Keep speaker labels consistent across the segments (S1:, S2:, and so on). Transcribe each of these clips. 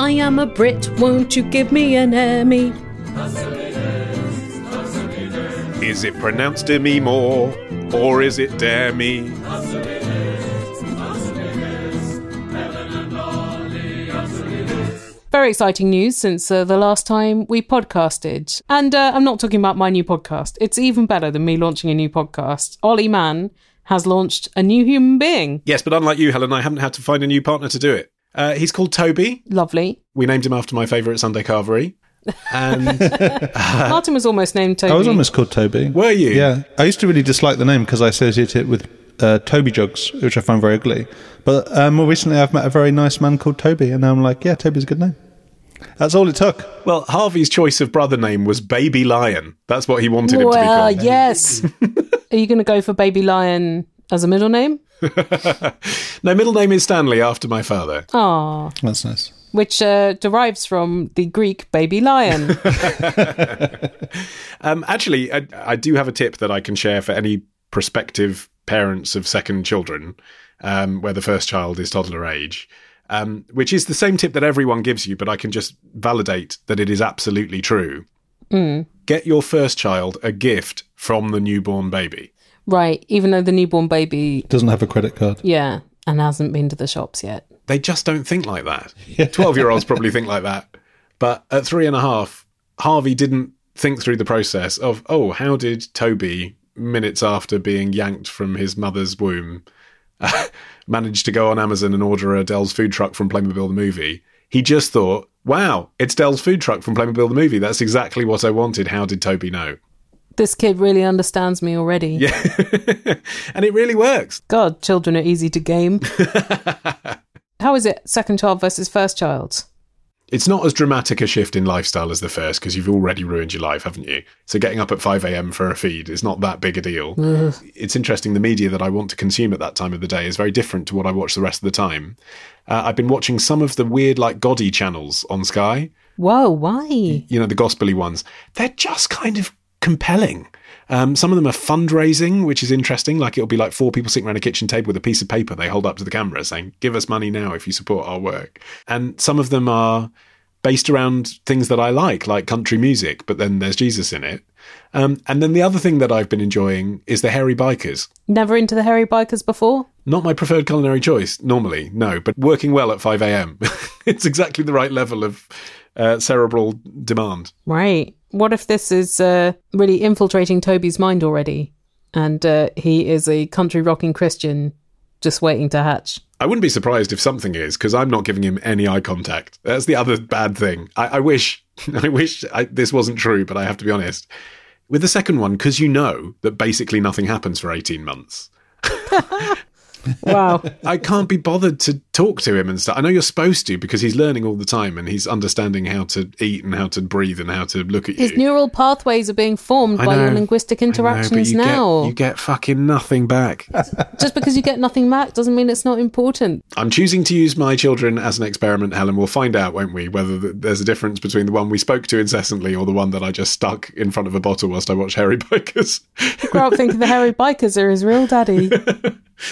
S1: I am a Brit, won't you give me an Emmy?
S2: Is it pronounced Demi Moore or is it Demi?
S1: Very exciting news since uh, the last time we podcasted. And uh, I'm not talking about my new podcast. It's even better than me launching a new podcast. Ollie Mann has launched a new human being.
S2: Yes, but unlike you, Helen, I haven't had to find a new partner to do it. Uh, he's called Toby.
S1: Lovely.
S2: We named him after my favourite Sunday carvery. And
S1: Martin was almost named Toby.
S3: I was almost called Toby.
S2: were you?
S3: Yeah, I used to really dislike the name because I associate it with uh, Toby jugs, which I find very ugly. But uh, more recently, I've met a very nice man called Toby, and I'm like, yeah, Toby's a good name. That's all it took.
S2: Well, Harvey's choice of brother name was Baby Lion. That's what he wanted him to be
S1: Well,
S2: called.
S1: yes. Are you going to go for Baby Lion as a middle name?
S2: No, middle name is Stanley after my father.
S1: Ah,
S3: That's nice.
S1: which uh, derives from the Greek baby lion.
S2: Um, actually, I, I do have a tip that I can share for any prospective parents of second children, um, where the first child is toddler age, um, which is the same tip that everyone gives you, but I can just validate that it is absolutely true. Get your first child a gift from the newborn baby.
S1: Right, even though the newborn baby,
S3: Doesn't have a credit card.
S1: yeah, and hasn't been to the shops yet.
S2: They just don't think like that. 12 year olds probably think like that. But at three and a half, Harvey didn't think through the process of, oh, how did Toby, minutes after being yanked from his mother's womb, manage to go on Amazon and order a Dell's food truck from Playmobil the movie? He just thought, wow, it's Dell's food truck from Playmobil the movie. That's exactly what I wanted. How did Toby know?
S1: This kid really understands me already.
S2: Yeah. and it really works.
S1: God, children are easy to game. How is it, second child versus first child?
S2: It's not as dramatic a shift in lifestyle as the first because you've already ruined your life, haven't you? So getting up at 5 a.m. for a feed is not that big a deal. It's interesting. The media that I want to consume at that time of the day is very different to what I watch the rest of the time. Uh, I've been watching some of the weird, like, Goddy channels on Sky,
S1: Whoa, why?
S2: you know, the gospely ones. They're just kind of compelling. Um, some of them are fundraising, which is interesting. Like it'll be like four people sitting around a kitchen table with a piece of paper they hold up to the camera saying, Give us money now if you support our work. And some of them are based around things that I like, like country music, but then there's Jesus in it. Um, and then the other thing that I've been enjoying is the Hairy Bikers.
S1: Never into the hairy bikers before?
S2: Not my preferred culinary choice, normally, no, but working well at 5 a.m. it's exactly the right level of uh, cerebral demand.
S1: Right. What if this is uh, really infiltrating Toby's mind already? And uh, he is a country rocking Christian just waiting to hatch.
S2: I wouldn't be surprised if something is because I'm not giving him any eye contact. That's the other bad thing. I, I wish, I wish I, this wasn't true, but I have to be honest. With the second one, because you know that basically nothing happens for 18 months,
S1: Wow.
S2: I can't be bothered to talk to him and stuff. I know you're supposed to because he's learning all the time and he's understanding how to eat and how to breathe and how to look at you.
S1: His
S2: you.
S1: neural pathways are being formed
S2: I
S1: by your
S2: know.
S1: linguistic
S2: I know,
S1: interactions
S2: you
S1: now.
S2: Get, you get fucking nothing back.
S1: Just because you get nothing back doesn't mean it's not important.
S2: I'm choosing to use my children as an experiment, Helen. We'll find out, won't we, whether there's a difference between the one we spoke to incessantly or the one that I just stuck in front of a bottle whilst I watched Hairy Bikers.
S1: Grow up thinking the hairy bikers are his real daddy.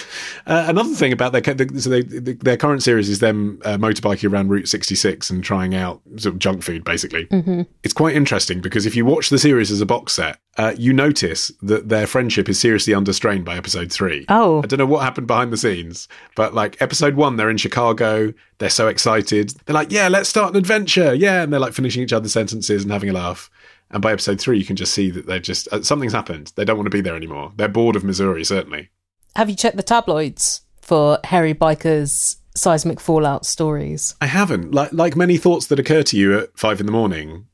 S2: Uh, another thing about their so they, their current series is them uh, motorbiking around Route 66 and trying out sort of junk food, basically. Mm-hmm. It's quite interesting because if you watch the series as a box set, uh, you notice that their friendship is seriously under strain by episode three.
S1: Oh.
S2: I don't know what happened behind the scenes, but like episode one, they're in Chicago. They're so excited. They're like, yeah, let's start an adventure. Yeah. And they're like finishing each other's sentences and having a laugh. And by episode three, you can just see that they're just, uh, something's happened. They don't want to be there anymore. They're bored of Missouri, certainly.
S1: Have you checked the tabloids for Hairy bikers' seismic fallout stories?
S2: I haven't. Like like many thoughts that occur to you at five in the morning,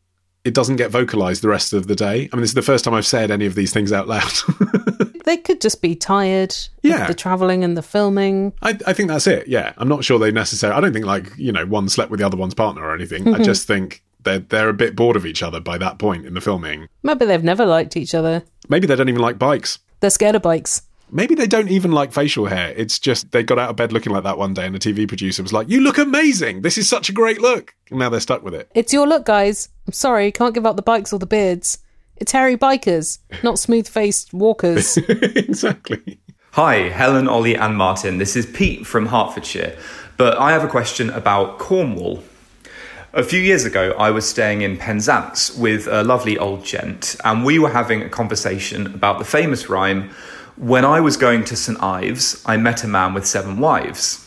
S2: it doesn't get vocalized the rest of the day. I mean, this is the first time I've said any of these things out loud.
S1: They could just be tired.
S2: Yeah.
S1: The travelling and the filming.
S2: I, I think that's it. Yeah, I'm not sure they necessarily. I don't think like you know one slept with the other one's partner or anything. I mm-hmm. just think they're they're a bit bored of each other by that point in the filming.
S1: Maybe they've never liked each other.
S2: Maybe they don't even like bikes.
S1: They're scared of bikes.
S2: Maybe they don't even like facial hair. It's just they got out of bed looking like that one day, and the TV producer was like, "You look amazing. This is such a great look." And now they're stuck with it.
S1: It's your look, guys. I'm sorry, can't give up the bikes or the beards. It's hairy bikers, not smooth faced walkers.
S2: exactly.
S4: Hi, Helen, Ollie, and Martin. This is Pete from Hertfordshire, but I have a question about Cornwall. A few years ago, I was staying in Penzance with a lovely old gent, and we were having a conversation about the famous rhyme When I was going to St. Ives, I met a man with seven wives.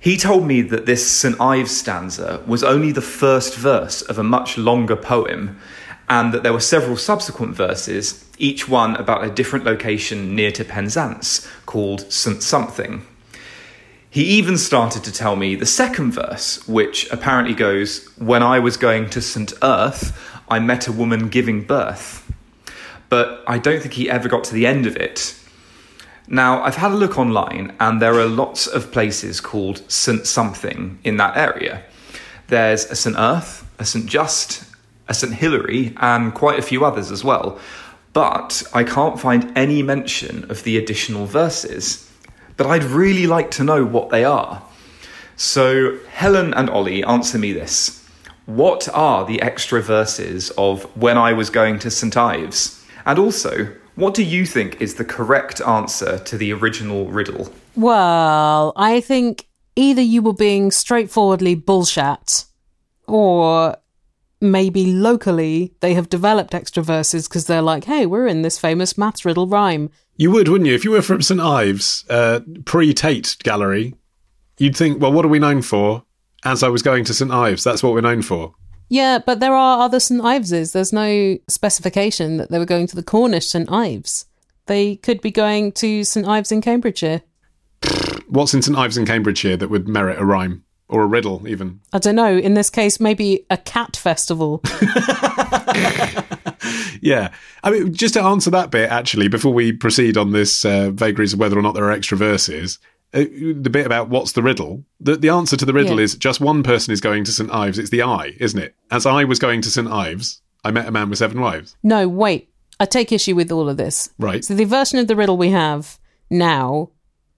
S4: He told me that this St. Ives stanza was only the first verse of a much longer poem, and that there were several subsequent verses, each one about a different location near to Penzance, called St. Something. He even started to tell me the second verse, which apparently goes, When I was going to St. Earth, I met a woman giving birth. But I don't think he ever got to the end of it. Now, I've had a look online, and there are lots of places called St. Something in that area. There's a St. Earth, a St. Just, a St. Hilary, and quite a few others as well. But I can't find any mention of the additional verses but I'd really like to know what they are. So, Helen and Ollie, answer me this. What are the extra verses of When I Was Going to St. Ives? And also, what do you think is the correct answer to the original riddle?
S1: Well, I think either you were being straightforwardly bullshat, or maybe locally they have developed extra verses because they're like, hey, we're in this famous maths riddle rhyme.
S2: You would, wouldn't you? If you were from St Ives, uh, pre Tate Gallery, you'd think, well, what are we known for? As I was going to St Ives, that's what we're known for.
S1: Yeah, but there are other St Iveses. There's no specification that they were going to the Cornish St Ives. They could be going to St Ives in Cambridgeshire.
S2: What's in St Ives in Cambridgeshire that would merit a rhyme? Or a riddle, even?
S1: I don't know. In this case, maybe a cat festival.
S2: yeah. I mean, just to answer that bit, actually, before we proceed on this uh, vagaries of whether or not there are extra verses, uh, the bit about what's the riddle, the, the answer to the riddle
S1: Yeah.
S2: is just one person is going to St Ives. It's the I, isn't it? As I was going to St Ives, I met a man with seven wives.
S1: No, wait. I take issue with all of this.
S2: Right.
S1: So the version of the riddle we have now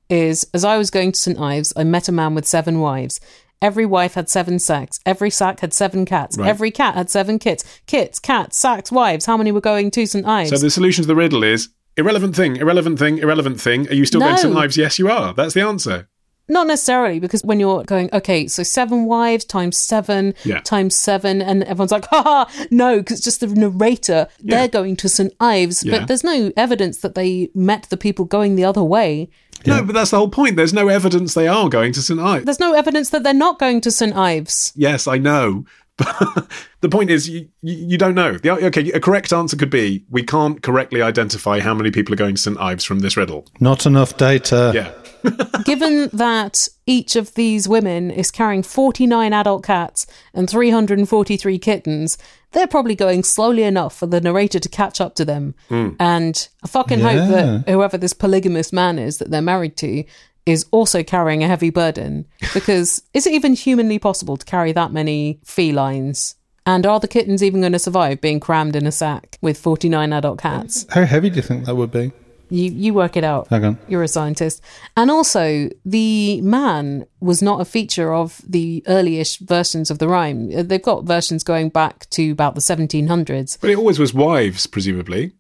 S1: is as I was going to St Ives, I met a man with seven wives. Every wife had seven sacks. Every sack had seven cats.
S2: Right.
S1: Every cat had seven kits. Kits, cats, sacks, wives. How many were going to St Ives?
S2: So the solution to the riddle is irrelevant thing, irrelevant thing, irrelevant thing. Are you still going to
S1: No.
S2: St Ives? Yes, you are. That's the answer.
S1: Not necessarily, because when you're going, okay, so seven wives times seven
S2: Yeah.
S1: times seven, and everyone's like, ha ha, no, because it's just the narrator.
S2: Yeah.
S1: They're going to St Ives,
S2: Yeah.
S1: but there's no evidence that they met the people going the other way.
S2: No, but that's the whole point. There's no evidence they are going to St Ives.
S1: There's no evidence that they're not going to St Ives.
S2: Yes, I know. But the point is, you, you, you don't know. The, okay, a correct answer could be we can't correctly identify how many people are going to St Ives from this riddle.
S3: Not enough data.
S2: Yeah.
S1: Given that each of these women is carrying 49 adult cats and 343 kittens, they're probably going slowly enough for the narrator to catch up to them. Hmm. And I fucking hope that whoever this polygamous man is that they're married to is also carrying a heavy burden. Because is it even humanly possible to carry that many felines? And are the kittens even going to survive being crammed in a sack with 49 adult cats?
S3: How heavy do you think that would be?
S1: You you work it out.
S3: Hang on.
S1: You're a scientist. And also, the man was not a feature of the earlyish versions of the rhyme. Uh, They've got versions going back to about the 1700s.
S2: But it always was wives, presumably.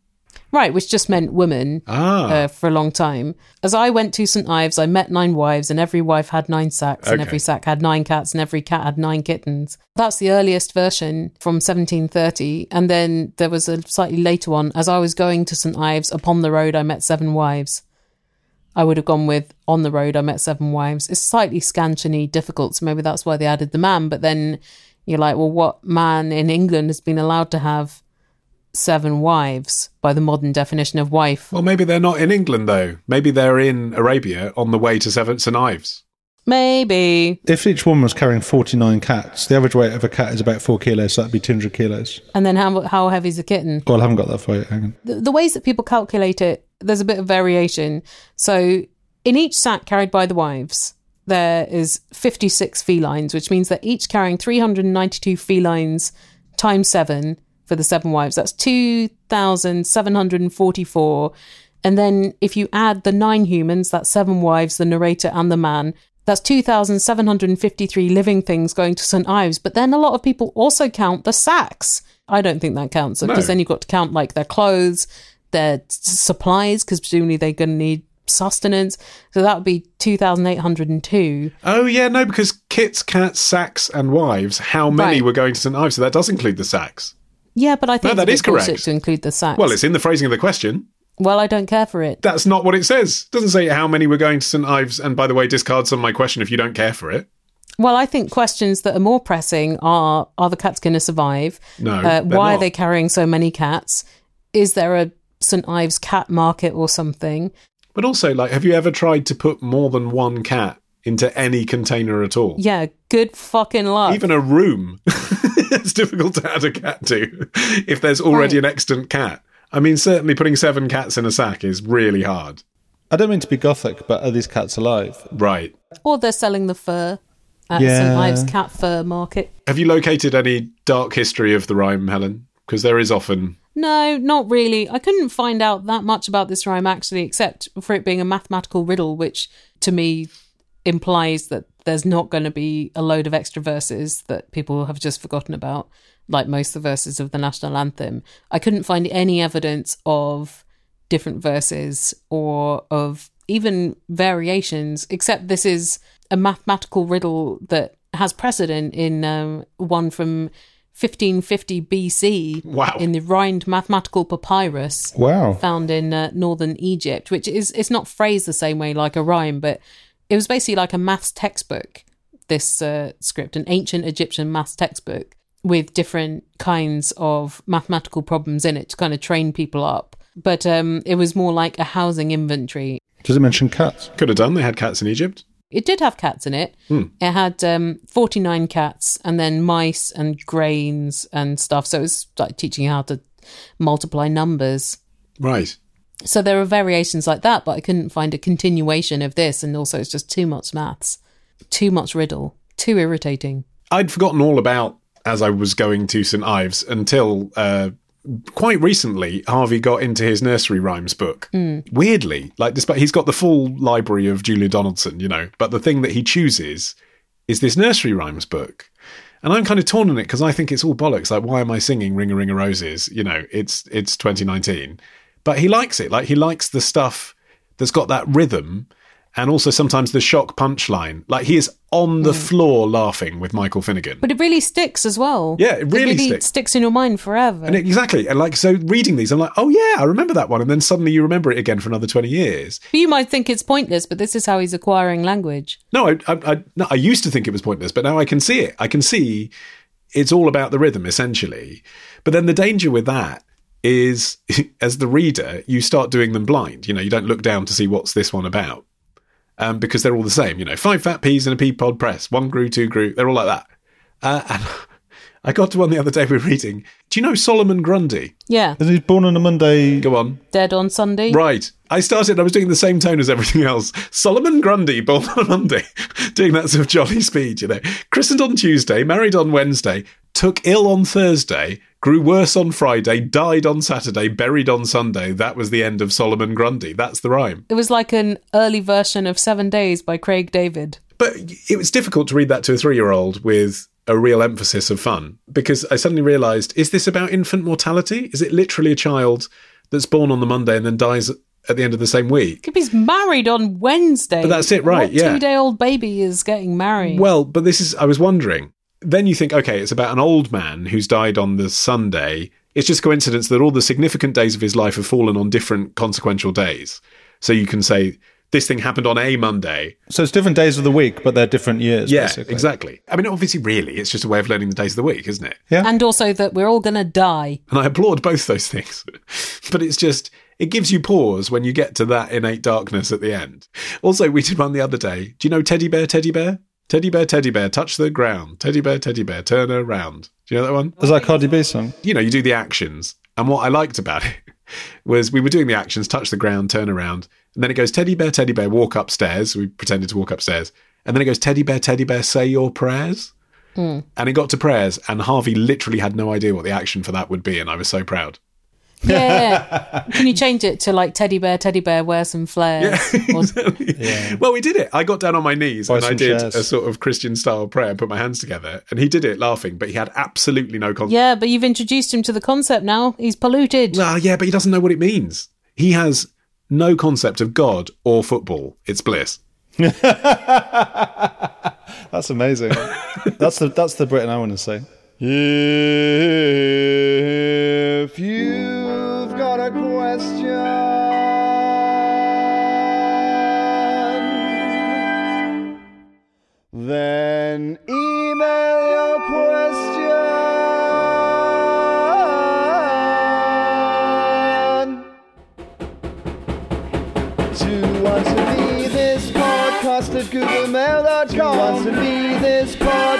S1: Right, which just meant women
S2: Ah.
S1: uh, for a long time. As I went to St. Ives, I met nine wives, and every wife had nine sacks, and every sack had nine cats, and every cat had nine kittens. That's the earliest version from 1730. And then there was a slightly later one. As I was going to St. Ives, upon the road, I met seven wives. I would have gone with on the road, I met seven wives. It's slightly scantiony difficult, so maybe that's why they added the man. But then you're like, well, what man in England has been allowed to have seven wives by the modern definition of wife?
S2: Well, maybe they're not in England, though. Maybe they're in Arabia on the way to Seven St Ives.
S1: Maybe.
S3: If each woman was carrying 49 cats, the average weight of a cat is about 4 kilos, so that'd be 200 kilos.
S1: And then how how heavy is a kitten?
S3: Well, I haven't got that for you. Hang on.
S1: The, the ways that people calculate it, there's a bit of variation. So in each sack carried by the wives, there is 56 felines, which means they're each carrying 392 felines times seven for the seven wives. That's 2,744. And then if you add the nine humans, that's seven wives, the narrator, and the man, that's 2,753 living things going to St. Ives. But then a lot of people also count the sacks. I don't think that counts because
S2: No.
S1: then you've got to count like their clothes, their supplies, because presumably they're going to need sustenance. So that would be 2,802.
S2: Oh yeah, no, because kits, cats, sacks, and wives. How many
S1: Right.
S2: were going to St Ives? So that does include the sacks.
S1: Yeah, but I think
S2: that
S1: it's a
S2: is correct.
S1: to include the sacks.
S2: Well, it's in the phrasing of the question.
S1: well, I don't care for it.
S2: That's not what it says. It doesn't say how many were going to St Ives. And by the way, discard some of my question if you don't care for it.
S1: Well, I think questions that are more pressing are: Are the cats going to survive?
S2: No,
S1: Uh, why are they carrying so many cats? Is there a St Ives cat market or something?
S2: But also, like, have you ever tried to put more than one cat into any container at all?
S1: Yeah, good fucking luck.
S2: Even a room. it's difficult to add a cat to if there's already
S1: Right.
S2: an extant cat. I mean, certainly putting seven cats in a sack is really hard.
S3: I don't mean to be gothic, but are these cats alive?
S2: Right.
S1: or they're selling the fur at
S3: Yeah.
S1: St Ives cat fur market.
S2: Have you located any dark history of the rhyme, Helen? Because there is often.
S1: No, not really. I couldn't find out that much about this rhyme actually, except for it being a mathematical riddle, which to me implies that there's not going to be a load of extra verses that people have just forgotten about, like most of the verses of the national anthem. I couldn't find any evidence of different verses or of even variations, except this is a mathematical riddle that has precedent in um, one from 1550 BC
S2: Wow.
S1: in the Rhind mathematical papyrus
S3: Wow.
S1: found in uh, northern Egypt, which is it's not phrased the same way like a rhyme, but it was basically like a maths textbook. This uh, script, an ancient Egyptian maths textbook with different kinds of mathematical problems in it to kind of train people up. But um, it was more like a housing inventory.
S3: Does it mention cats?
S2: Could have done. They had cats in Egypt.
S1: It did have cats in it. It had um, 49 cats and then mice and grains and stuff. So it was like teaching you how to multiply numbers.
S2: Right.
S1: So there are variations like that, but I couldn't find a continuation of this. And also, it's just too much maths, too much riddle, too irritating.
S2: I'd forgotten all about as I was going to St Ives until uh, quite recently. Harvey got into his nursery rhymes book. Weirdly, like despite he's got the full library of Julia Donaldson, you know, but the thing that he chooses is this nursery rhymes book. And I'm kind of torn on it because I think it's all bollocks. Like, why am I singing "Ring a Ring a Roses"? You know, it's it's 2019, but he likes it. Like, he likes the stuff that's got that rhythm, and also sometimes the shock punchline. Like, he is on the mm. floor laughing with Michael Finnegan.
S1: But it really sticks as well.
S2: Yeah, it really sticks.
S1: in your mind forever.
S2: And it- exactly, and like so, reading these, I'm like, oh yeah, I remember that one, and then suddenly you remember it again for another 20 years.
S1: You might think it's pointless, but this is how he's acquiring language.
S2: No, I, I, I, no, I used to think it was pointless, but now I can see it. I can see it's all about the rhythm, essentially. But then the danger with that is, as the reader, you start doing them blind. You know, you don't look down to see what's this one about, um, because they're all the same. You know, five fat peas in a pea pod press, one grew, two grew. They're all like that. Uh, and I got to one the other day we were reading. Do you know Solomon Grundy?
S1: Yeah,
S3: Is he born on a Monday?
S2: Go on.
S1: dead on Sunday.
S2: Right. I started, I was doing the same tone as everything else. Solomon Grundy, born on a Monday, doing that sort of jolly speed, you know. Christened on Tuesday, married on Wednesday, took ill on Thursday, grew worse on Friday, died on Saturday, buried on Sunday. That was the end of Solomon Grundy. That's the rhyme.
S1: It was like an early version of Seven Days by Craig David.
S2: But it was difficult to read that to a three year old with a real emphasis of fun because I suddenly realised is this about infant mortality? Is it literally a child that's born on the Monday and then dies at the end of the same week?
S1: If he's married on Wednesday.
S2: But that's it, right,
S1: What
S2: yeah.
S1: two day old baby is getting married?
S2: Well, but this is, I was wondering. Then you think, okay, it's about an old man who's died on the Sunday. It's just coincidence that all the significant days of his life have fallen on different consequential days. So you can say, this thing happened on a Monday.
S3: So it's different days of the week, but they're different years.
S2: Yeah,
S3: basically.
S2: exactly. I mean, obviously, really, it's just a way of learning the days of the week, isn't it?
S3: Yeah.
S1: and also that we're all going to die.
S2: And I applaud both those things. but it's just, it gives you pause when you get to that innate darkness at the end. Also, we did one the other day. Do you know Teddy Bear, Teddy Bear? Teddy Bear, Teddy Bear, touch the ground. Teddy Bear, Teddy Bear, turn around. Do you know that one?
S3: Is that Cardi B song?
S2: You know, you do the actions. And what I liked about it was we were doing the actions, touch the ground, turn around. And then it goes, Teddy Bear, Teddy Bear, walk upstairs. We pretended to walk upstairs. And then it goes, Teddy Bear, Teddy Bear, say your prayers. Hmm. And it got to prayers, and Harvey literally had no idea what the action for that would be. And I was so proud.
S1: Yeah. Can you change it to like teddy bear, teddy bear, wear some flares? Or-
S2: Well, we did it. I got down on my knees
S3: Buy
S2: and I did
S3: shares.
S2: a sort of Christian style prayer and put my hands together. And he did it laughing, but he had absolutely no concept.
S1: yeah, but you've introduced him to the concept now. He's polluted.
S2: Well, yeah, but he doesn't know what it means. He has no concept of God or football. It's bliss.
S3: That's amazing. that's the that's the Britain I want to say. If you've got a question, then email your question to answer me this podcast at googlemail.com.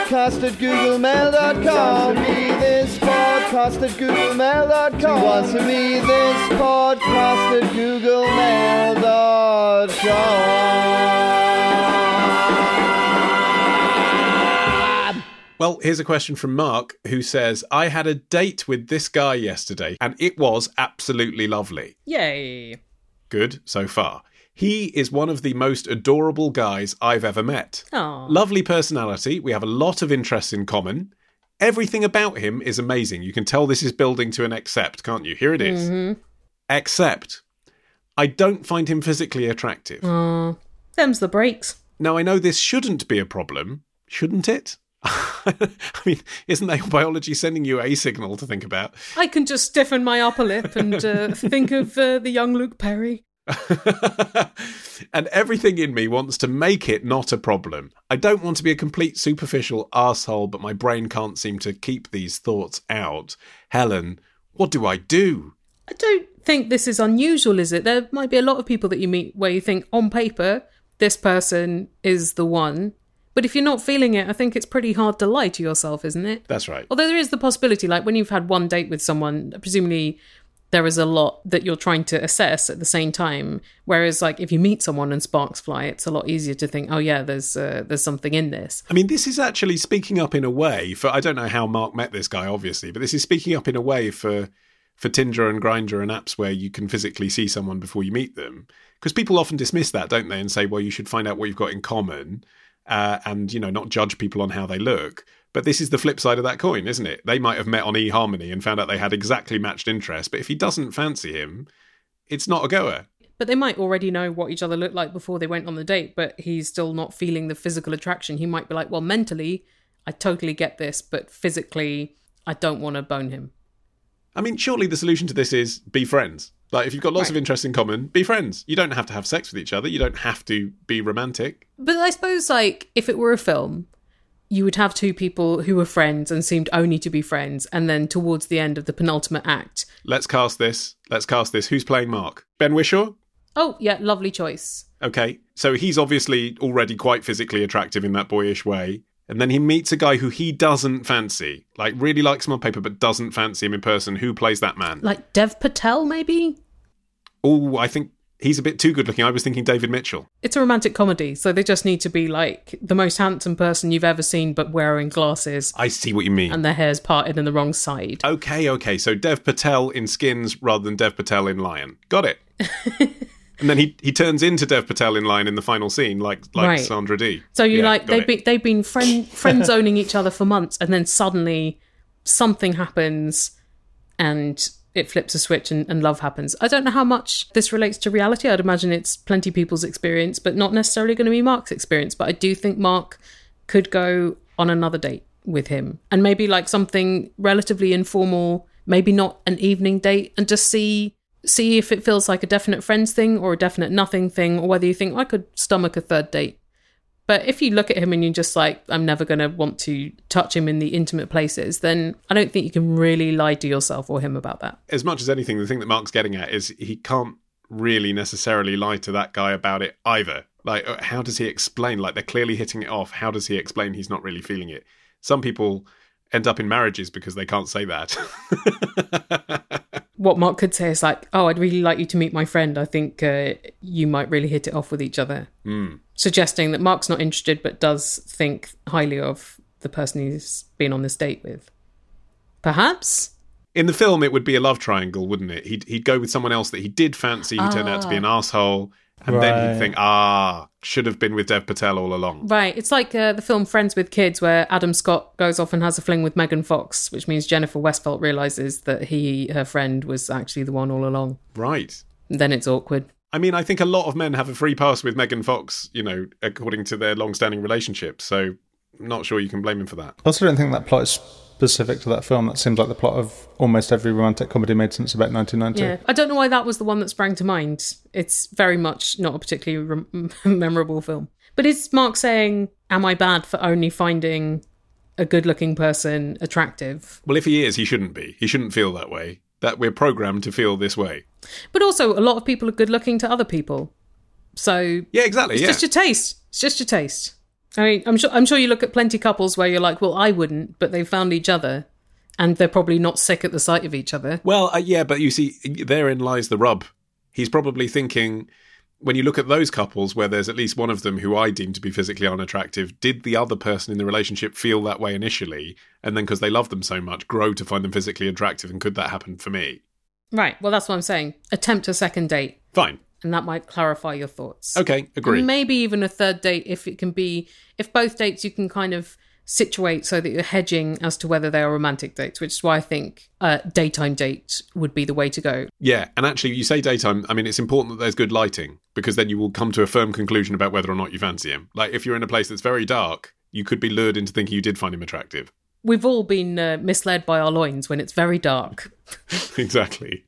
S3: podcast at googlemail.com. To answer me this podcast at googlemail.com. To answer me this podcast at googlemail.com.
S2: Well, here's a question from Mark who says, I had a date with this guy yesterday and it was absolutely lovely.
S1: Yay.
S2: Good so far. He is one of the most adorable guys I've ever met.
S1: Aw.
S2: Lovely personality. We have a lot of interests in common. Everything about him is amazing. You can tell this is building to an except, can't you? Here it is. Except, I don't find him physically attractive.
S1: Them's the breaks.
S2: Now, I know this shouldn't be a problem, shouldn't it? I mean, isn't that biology sending you a signal to think about?
S1: I can just stiffen my upper lip and uh, think of uh, the young Luke Perry.
S2: and everything in me wants to make it not a problem. I don't want to be a complete superficial asshole, but my brain can't seem to keep these thoughts out. Helen, what do I do?
S1: I don't think this is unusual, is it? There might be a lot of people that you meet where you think, on paper, this person is the one. But if you're not feeling it, I think it's pretty hard to lie to yourself, isn't it?
S2: That's right.
S1: Although there is the possibility, like when you've had one date with someone, presumably there is a lot that you're trying to assess at the same time. Whereas, like if you meet someone and sparks fly, it's a lot easier to think, oh yeah, there's uh, there's something in this.
S2: I mean, this is actually speaking up in a way for I don't know how Mark met this guy, obviously, but this is speaking up in a way for for Tinder and Grindr and apps where you can physically see someone before you meet them. Because people often dismiss that, don't they, and say, well, you should find out what you've got in common, uh, and you know, not judge people on how they look. But this is the flip side of that coin, isn't it? They might have met on eHarmony and found out they had exactly matched interests, but if he doesn't fancy him, it's not a goer.
S1: But they might already know what each other looked like before they went on the date, but he's still not feeling the physical attraction. He might be like, well, mentally, I totally get this, but physically, I don't want to bone him.
S2: I mean, surely the solution to this is be friends. Like, if you've got lots of
S1: Right.
S2: interests in common, be friends. You don't have to have sex with each other. You don't have to be romantic.
S1: But I suppose, like, if it were a film, you would have two people who were friends and seemed only to be friends, and then towards the end of the penultimate act,
S2: Let's cast this. Let's cast this. Who's playing Mark? Ben Whishaw?
S1: oh, yeah, lovely choice.
S2: Okay. So he's obviously already quite physically attractive in that boyish way. And then he meets a guy who he doesn't fancy, like really likes him on paper, but doesn't fancy him in person. Who plays that man?
S1: Like Dev Patel, maybe?
S2: Oh, I think he's a bit too good looking. I was thinking David Mitchell.
S1: It's a romantic comedy, so they just need to be like the most handsome person you've ever seen, but wearing glasses
S2: I see what you mean.
S1: and their hair's parted in the wrong side.
S2: Okay, okay. So Dev Patel in Skins rather than Dev Patel in Lion. Got it. and then he, he turns into Dev Patel in Lion in the final scene, like like
S1: Right.
S2: Sandra Dee.
S1: So you
S2: Yeah,
S1: like they've been they've been friend friend zoning each other for months, and then suddenly something happens, and it flips a switch, and, and love happens. I don't know how much this relates to reality. I'd imagine it's plenty people's experience, but not necessarily going to be Mark's experience. But I do think Mark could go on another date with him, and maybe like something relatively informal, maybe not an evening date, and just see see if it feels like a definite friends thing or a definite nothing thing, or whether you think I could stomach a third date. But if you look at him and you're just like, I'm never going to want to touch him in the intimate places, then I don't think you can really lie to yourself or him about that.
S2: as much as anything, the thing that Mark's getting at is he can't really necessarily lie to that guy about it either. Like, uh, how does he explain? Like, they're clearly hitting it off. How does he explain he's not really feeling it? Some people end up in marriages because they can't say that.
S1: What Mark could say is like, Oh, I'd really like you to meet my friend. I think uh, you might really hit it off with each other. Suggesting that Mark's not interested but does think highly of the person he's been on this date with. Perhaps?
S2: in the film, it would be a love triangle, wouldn't it? He'd, he'd go with someone else that he did fancy, who turned out to be an asshole, and then
S3: Right.
S2: he'd think, ah, should have been with Dev Patel all along.
S1: Right. It's like uh, the film Friends with Kids, where Adam Scott goes off and has a fling with Megan Fox, which means Jennifer Westfeldt realizes that he, her friend, was actually the one all along.
S2: Right.
S1: Then it's awkward.
S2: I mean, I think a lot of men have a free pass with Megan Fox, you know, according to their long-standing relationship. So, I'm not sure you can blame him for that.
S5: I also don't think that plot is specific to that film. That seems like the plot of almost every romantic comedy made since about 1990.
S1: Yeah, I don't know why that was the one that sprang to mind. It's very much not a particularly rem- memorable film. But is Mark saying, "Am I bad for only finding a good-looking person attractive?"
S2: Well, if he is, he shouldn't be. He shouldn't feel that way. That we're programmed to feel this way.
S1: But also, a lot of people are good-looking to other people, so
S2: Yeah, exactly.
S1: it's
S2: yeah.
S1: just your taste. It's just your taste. I mean, I'm sure. I'm sure you look at plenty couples where you're like, "Well, I wouldn't," but they found each other, and they're probably not sick at the sight of each other.
S2: Well, uh, yeah, but you see, therein lies the rub. He's probably thinking, when you look at those couples where there's at least one of them who I deem to be physically unattractive, did the other person in the relationship feel that way initially, and then because they love them so much, grow to find them physically attractive? And could that happen for me?
S1: Right. Well, that's what I'm saying. Attempt a second date,
S2: Fine.
S1: And that might clarify your thoughts.
S2: Okay, agree.
S1: And maybe even a third date if it can be if both dates you can kind of situate so that you're hedging as to whether they are romantic dates, which is why I think a daytime date would be the way to go.
S2: Yeah, and actually, you say daytime. I mean, it's important that there's good lighting because then you will come to a firm conclusion about whether or not you fancy him. Like, if you're in a place that's very dark, you could be lured into thinking you did find him attractive.
S1: We've all been uh, misled by our loins when it's very dark.
S2: exactly.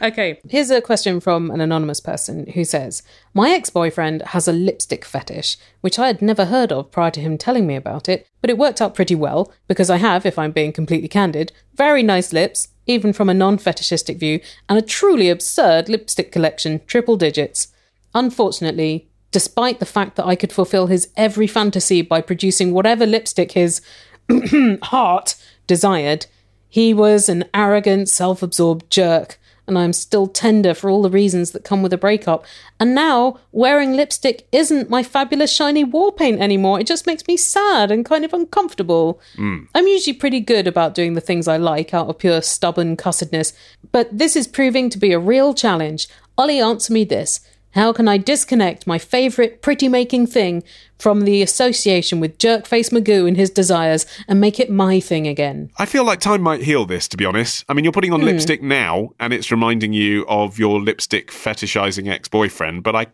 S1: Okay, here's a question from an anonymous person who says My ex boyfriend has a lipstick fetish, which I had never heard of prior to him telling me about it, but it worked out pretty well because I have, if I'm being completely candid, very nice lips, even from a non fetishistic view, and a truly absurd lipstick collection, triple digits. Unfortunately, despite the fact that I could fulfill his every fantasy by producing whatever lipstick his heart desired, he was an arrogant, self absorbed jerk, and I'm still tender for all the reasons that come with a breakup. And now, wearing lipstick isn't my fabulous shiny war paint anymore. It just makes me sad and kind of uncomfortable. Hmm. I'm usually pretty good about doing the things I like out of pure stubborn cussedness, but this is proving to be a real challenge. Ollie, answer me this. How can I disconnect my favourite pretty making thing from the association with Jerkface Magoo and his desires and make it my thing again?
S2: I feel like time might heal this, to be honest. I mean, you're putting on hmm. lipstick now, and it's reminding you of your lipstick fetishizing ex boyfriend, but I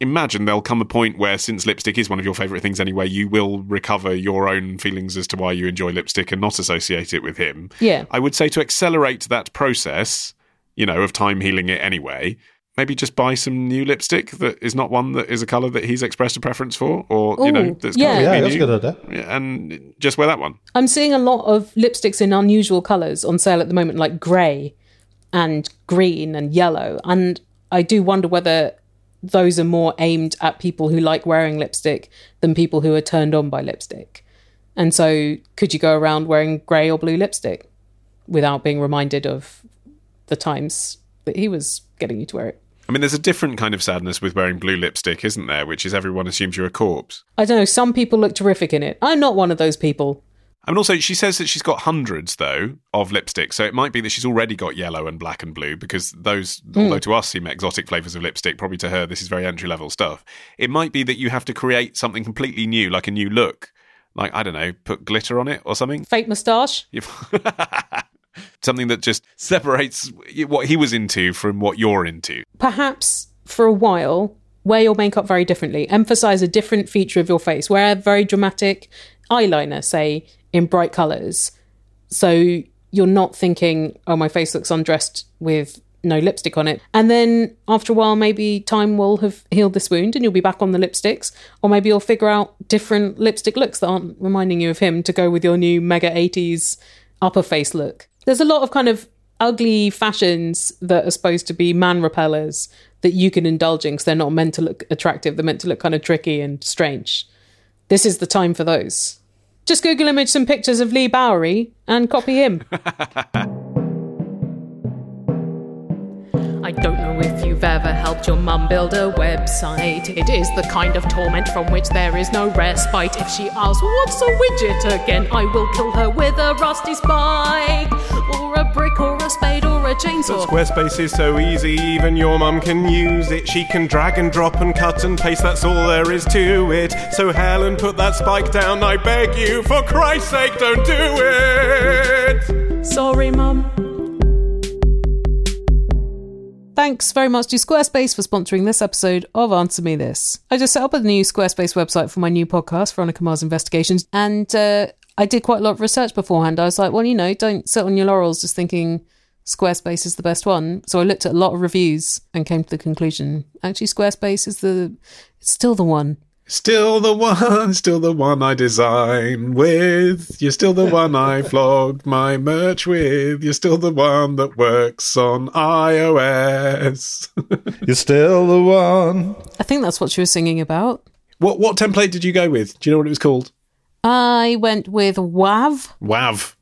S2: imagine there'll come a point where, since lipstick is one of your favourite things anyway, you will recover your own feelings as to why you enjoy lipstick and not associate it with him.
S1: Yeah.
S2: I would say to accelerate that process, you know, of time healing it anyway, maybe just buy some new lipstick that is not one that is a colour that he's expressed a preference for, or, you know, that's
S1: yeah.
S5: Yeah,
S2: completely
S5: that's a good idea.
S2: Yeah, and just wear that one.
S1: I'm seeing a lot of lipsticks in unusual colours on sale at the moment, like grey and green and yellow. And I do wonder whether those are more aimed at people who like wearing lipstick than people who are turned on by lipstick. And so, could you go around wearing grey or blue lipstick without being reminded of the times that he was getting you to wear it?
S2: I mean, there's a different kind of sadness with wearing blue lipstick, isn't there? Which is everyone assumes you're a corpse.
S1: I don't know, some people look terrific in it. I'm not one of those people.
S2: I mean, also, she says that she's got hundreds, though, of lipstick. So it might be that she's already got yellow and black and blue because those, hmm. although to us seem exotic flavours of lipstick, probably to her, this is very entry level stuff. It might be that you have to create something completely new, like a new look. Like, I don't know, put glitter on it or something.
S1: Fake moustache?
S2: something that just separates what he was into from what you're into.
S1: perhaps for a while wear your makeup very differently. Emphasize a different feature of your face. Wear very dramatic eyeliner say in bright colors. So you're not thinking oh my face looks undressed with no lipstick on it. And then after a while maybe time will have healed this wound and you'll be back on the lipsticks. Or maybe you'll figure out different lipstick looks that aren't reminding you of him to go with your new mega 80s upper face look there's a lot of kind of ugly fashions that are supposed to be man repellers that you can indulge in because they're not meant to look attractive. They're meant to look kind of tricky and strange. This is the time for those. Just Google image some pictures of Leigh Bowery and copy him. I don't know if you've ever helped your mum build a website. It is the kind of torment from which there is no respite. If she asks, What's a widget again? I will kill her with a rusty spike, or a brick, or a spade, or a chainsaw.
S6: But Squarespace is so easy, even your mum can use it. She can drag and drop and cut and paste, that's all there is to it. So, Helen, put that spike down, I beg you, for Christ's sake, don't do it!
S1: Sorry, mum. Thanks very much to Squarespace for sponsoring this episode of Answer Me This. I just set up a new Squarespace website for my new podcast, Veronica Mars Investigations, and uh, I did quite a lot of research beforehand. I was like, well, you know, don't sit on your laurels just thinking Squarespace is the best one. So I looked at a lot of reviews and came to the conclusion actually, Squarespace is the, it's still the one.
S2: Still the one, still the one I design with. You're still the one I flogged my merch with. You're still the one that works on iOS.
S5: You're still the one.
S1: I think that's what she was singing about.
S2: what what template did you go with? Do you know what it was called?
S1: I went with WAV.
S2: WAV.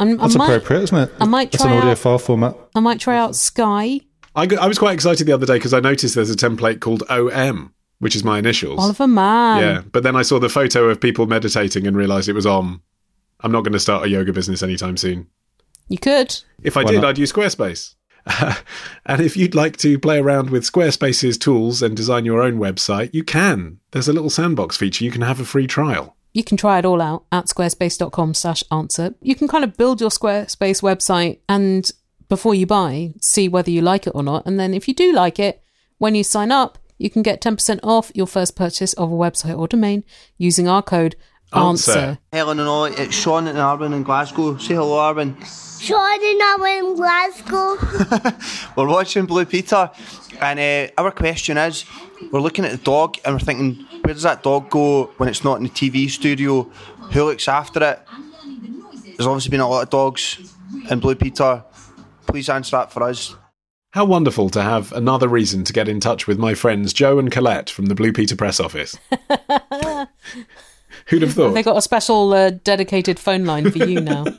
S1: I'm,
S5: That's
S1: I might,
S5: appropriate, isn't it?
S1: I might
S5: That's
S1: try
S5: an audio
S1: out-
S5: file format.
S1: I might try out Sky.
S2: I, I was quite excited the other day because I noticed there's a template called OM, which is my initials.
S1: Oliver Mann.
S2: yeah, but then I saw the photo of people meditating and realised it was OM. I'm not going to start a yoga business anytime soon.
S1: You could.
S2: If I
S5: Why
S2: did,
S5: not?
S2: I'd use Squarespace. and if you'd like to play around with Squarespace's tools and design your own website, you can. There's a little sandbox feature. You can have a free trial.
S1: You can try it all out at squarespace.com slash answer. You can kind of build your Squarespace website and before you buy, see whether you like it or not. And then if you do like it, when you sign up, you can get 10% off your first purchase of a website or domain using our code
S2: Answer.
S1: answer.
S3: Helen and all, it's Sean and Arvin in Glasgow. Say hello, Arvin.
S7: Sean and I in Glasgow.
S3: We're watching Blue Peter, and uh, our question is we're looking at the dog and we're thinking, where does that dog go when it's not in the TV studio? Who looks after it? There's obviously been a lot of dogs in Blue Peter. Please answer that for us.
S2: How wonderful to have another reason to get in touch with my friends Joe and Colette from the Blue Peter Press Office. Who'd have thought?
S1: They got a special uh, dedicated phone line for you now.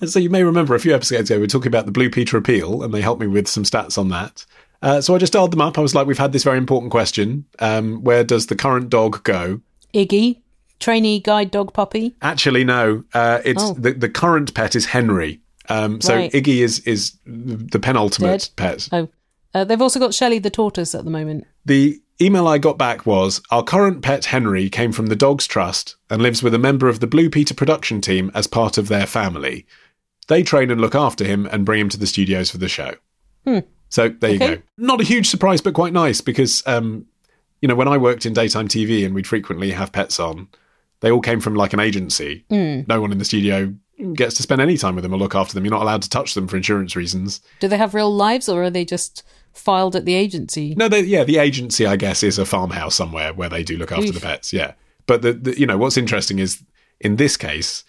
S2: And so you may remember a few episodes ago we were talking about the Blue Peter appeal, and they helped me with some stats on that. Uh, so I just dialed them up. I was like, "We've had this very important question. Um, where does the current dog go?"
S1: Iggy, trainee guide dog puppy.
S2: Actually, no. Uh, it's
S1: Oh.
S2: the the current pet is Henry. Um, so
S1: Right.
S2: Iggy is is the penultimate
S1: Dead.
S2: pet.
S1: Oh, uh, they've also got Shelley the tortoise at the moment.
S2: The email I got back was Our current pet Henry came from the Dogs Trust and lives with a member of the Blue Peter production team as part of their family. They train and look after him and bring him to the studios for the show. So there you
S1: Hmm.
S2: Go. Not a huge surprise, but quite nice because, um, you know, when I worked in daytime TV and we'd frequently have pets on, they all came from like an agency.
S1: Hmm.
S2: No one in the studio gets to spend any time with them or look after them. You're not allowed to touch them for insurance reasons.
S1: Do they have real lives or are they just filed at the agency?
S2: No, they, yeah, the agency, I guess, is a farmhouse somewhere where they do look after the pets. Yeah, but the, the you know what's interesting is in this case,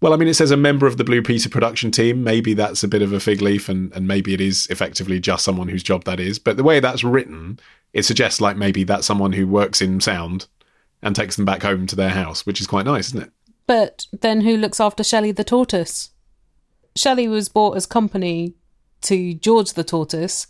S2: well, I mean, it says a member of the Blue Peter production team. Maybe that's a bit of a fig leaf, and and maybe it is effectively just someone whose job that is. But the way that's written, it suggests like maybe that's someone who works in sound and takes them back home to their house, which is quite nice, isn't it?
S1: But then who looks after Shelley the tortoise? Shelley was bought as company to George the tortoise,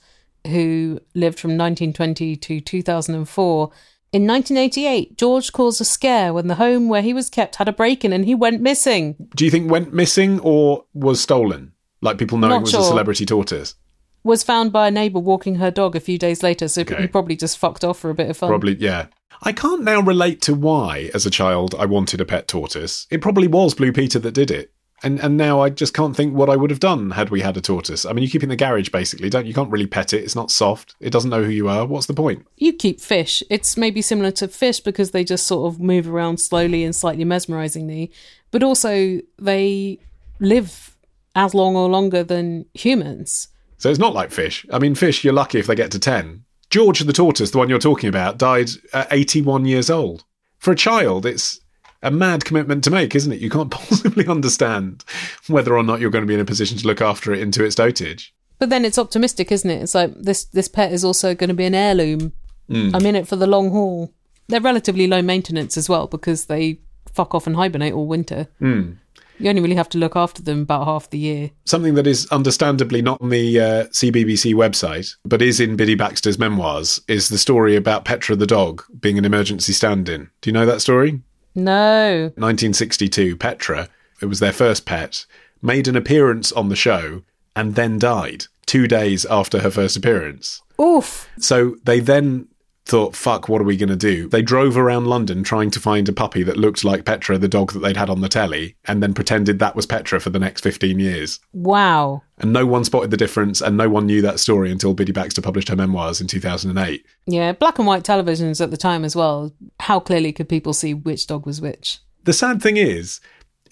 S1: who lived from 1920 to 2004. In 1988, George caused a scare when the home where he was kept had a break in and he went missing.
S2: Do you think went missing or was stolen? Like people knowing
S1: Not
S2: it was
S1: sure.
S2: a celebrity tortoise?
S1: Was found by a neighbour walking her dog a few days later, so
S2: Okay.
S1: he probably just fucked off for a bit of fun.
S2: Probably, yeah. I can't now relate to why, as a child, I wanted a pet tortoise. It probably was Blue Peter that did it. And and now I just can't think what I would have done had we had a tortoise. I mean, you keep it in the garage basically, don't you? Can't really pet it. It's not soft. It doesn't know who you are. What's the point?
S1: You keep fish. It's maybe similar to fish because they just sort of move around slowly and slightly mesmerizingly, but also they live as long or longer than humans.
S2: So it's not like fish. I mean, fish, you're lucky if they get to 10. George the tortoise, the one you're talking about, died at 81 years old. For a child, it's a mad commitment to make, isn't it? You can't possibly understand whether or not you're going to be in a position to look after it into its dotage.
S1: But then it's optimistic, isn't it? It's like this this pet is also going to be an heirloom. Mm. I'm in it for the long haul. They're relatively low maintenance as well because they fuck off and hibernate all winter. Mm. You only really have to look after them about half the year.
S2: something that is understandably not on the uh, CBBC website, but is in Biddy Baxter's memoirs, is the story about Petra the dog being an emergency stand in. Do you know that story?
S1: No.
S2: 1962, Petra, it was their first pet, made an appearance on the show and then died two days after her first appearance.
S1: Oof.
S2: So they then thought, fuck, what are we going to do? They drove around London trying to find a puppy that looked like Petra, the dog that they'd had on the telly, and then pretended that was Petra for the next 15 years.
S1: Wow.
S2: And no one spotted the difference, and no one knew that story until Biddy Baxter published her memoirs in 2008.
S1: Yeah, black and white televisions at the time as well. How clearly could people see which dog was which?
S2: The sad thing is,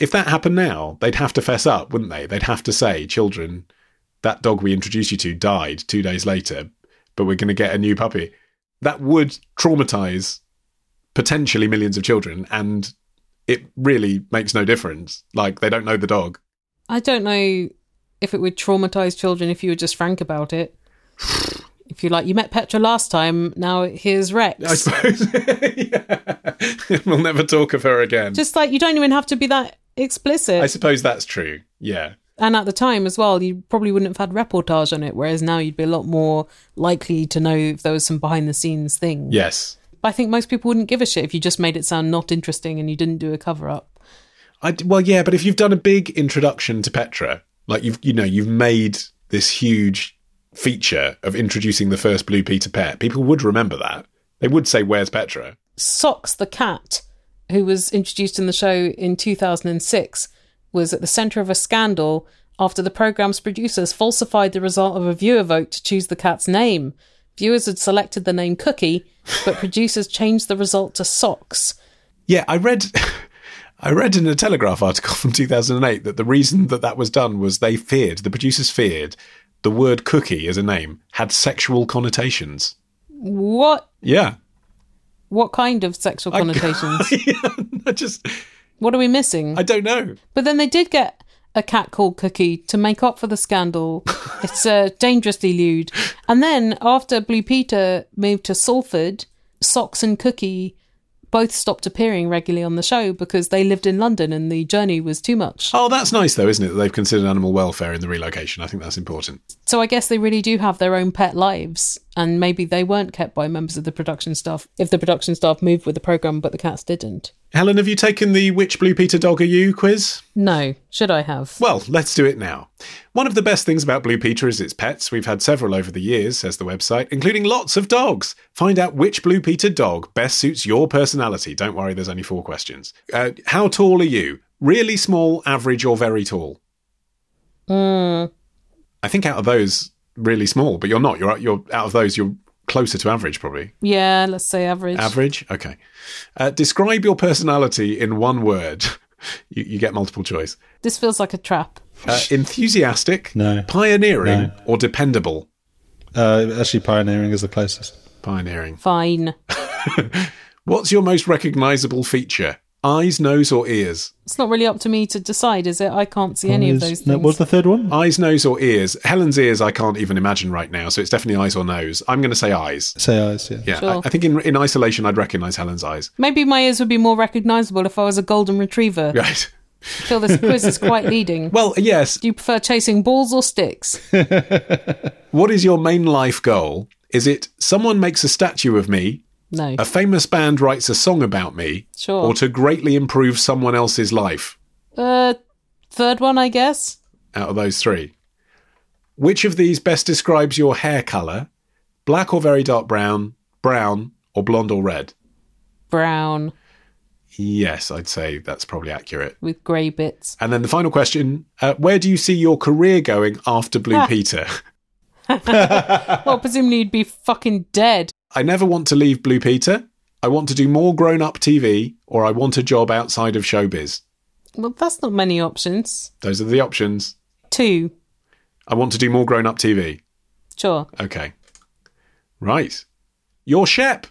S2: if that happened now, they'd have to fess up, wouldn't they? They'd have to say, children, that dog we introduced you to died two days later, but we're going to get a new puppy. That would traumatize potentially millions of children, and it really makes no difference. Like, they don't know the dog.
S1: I don't know if it would traumatize children if you were just frank about it. If you like, you met Petra last time, now here's Rex.
S2: I suppose. yeah. We'll never talk of her again.
S1: Just like you don't even have to be that explicit.
S2: I suppose that's true. Yeah.
S1: And at the time as well, you probably wouldn't have had reportage on it, whereas now you'd be a lot more likely to know if there was some behind the scenes thing.
S2: Yes.
S1: But I think most people wouldn't give a shit if you just made it sound not interesting and you didn't do a cover up.
S2: I well, yeah, but if you've done a big introduction to Petra, like you've you know you've made this huge feature of introducing the first Blue Peter pet, people would remember that. They would say, "Where's Petra?"
S1: Socks the cat, who was introduced in the show in 2006, was at the centre of a scandal after the programme's producers falsified the result of a viewer vote to choose the cat's name. Viewers had selected the name Cookie, but producers changed the result to Socks.
S2: Yeah, I read. I read in a Telegraph article from 2008 that the reason that that was done was they feared, the producers feared, the word cookie as a name had sexual connotations.
S1: What?
S2: Yeah.
S1: What kind of sexual connotations?
S2: I just,
S1: what are we missing?
S2: I don't know.
S1: But then they did get a cat called Cookie to make up for the scandal. it's uh, dangerously lewd. And then after Blue Peter moved to Salford, Socks and Cookie both stopped appearing regularly on the show because they lived in London and the journey was too much.
S2: Oh, that's nice though, isn't it? That they've considered animal welfare in the relocation. I think that's important.
S1: So I guess they really do have their own pet lives, and maybe they weren't kept by members of the production staff if the production staff moved with the program but the cats didn't.
S2: Helen, have you taken the Which Blue Peter Dog Are You quiz?
S1: No, should I have?
S2: Well, let's do it now. One of the best things about Blue Peter is its pets. We've had several over the years, says the website, including lots of dogs. Find out which Blue Peter dog best suits your personality. Don't worry, there's only four questions. Uh, how tall are you? Really small, average, or very tall?
S1: Mm,
S2: I think out of those, really small, but you're not. You're you're out of those, you're closer to average, probably.
S1: yeah, let's say average.
S2: Average? Okay. Uh, describe your personality in one word. you, you get multiple choice.
S1: This feels like a trap.
S2: Uh, enthusiastic,
S5: No.
S2: pioneering,
S5: No.
S2: or dependable?
S5: Uh, actually, pioneering is the closest.
S2: Pioneering.
S1: Fine.
S2: What's your most recognizable feature? Eyes, nose, or ears?
S1: It's not really up to me to decide, is it? I can't see any of those things.
S5: No, what's the third one?
S2: Eyes, nose, or ears? Helen's ears, I can't even imagine right now, so it's definitely eyes or nose. I'm going to say eyes.
S5: Say eyes, yeah.
S2: Yeah,
S1: Sure.
S2: I, I think in, in isolation, I'd recognize Helen's eyes.
S1: Maybe my ears would be more recognisable if I was a golden retriever.
S2: Right.
S1: I feel this quiz is quite leading.
S2: Well, yes.
S1: Do you prefer chasing balls or sticks?
S2: What is your main life goal? Is it someone makes a statue of me,
S1: No.
S2: a famous band writes a song about me,
S1: Sure.
S2: or to greatly improve someone else's life?
S1: Uh, third one, I guess.
S2: Out of those three. Which of these best describes your hair colour? Black or very dark brown, brown, or blonde or red?
S1: Brown
S2: Yes, I'd say that's probably accurate.
S1: with grey bits.
S2: And then the final question uh, Where do you see your career going after Blue. Peter?
S1: Well, presumably you'd be fucking dead.
S2: I never want to leave Blue Peter. I want to do more grown up TV, or I want a job outside of showbiz.
S1: Well, that's not many options.
S2: Those are the options.
S1: Two.
S2: I want to do more grown up TV.
S1: Sure.
S2: Okay. Right. You're Shep,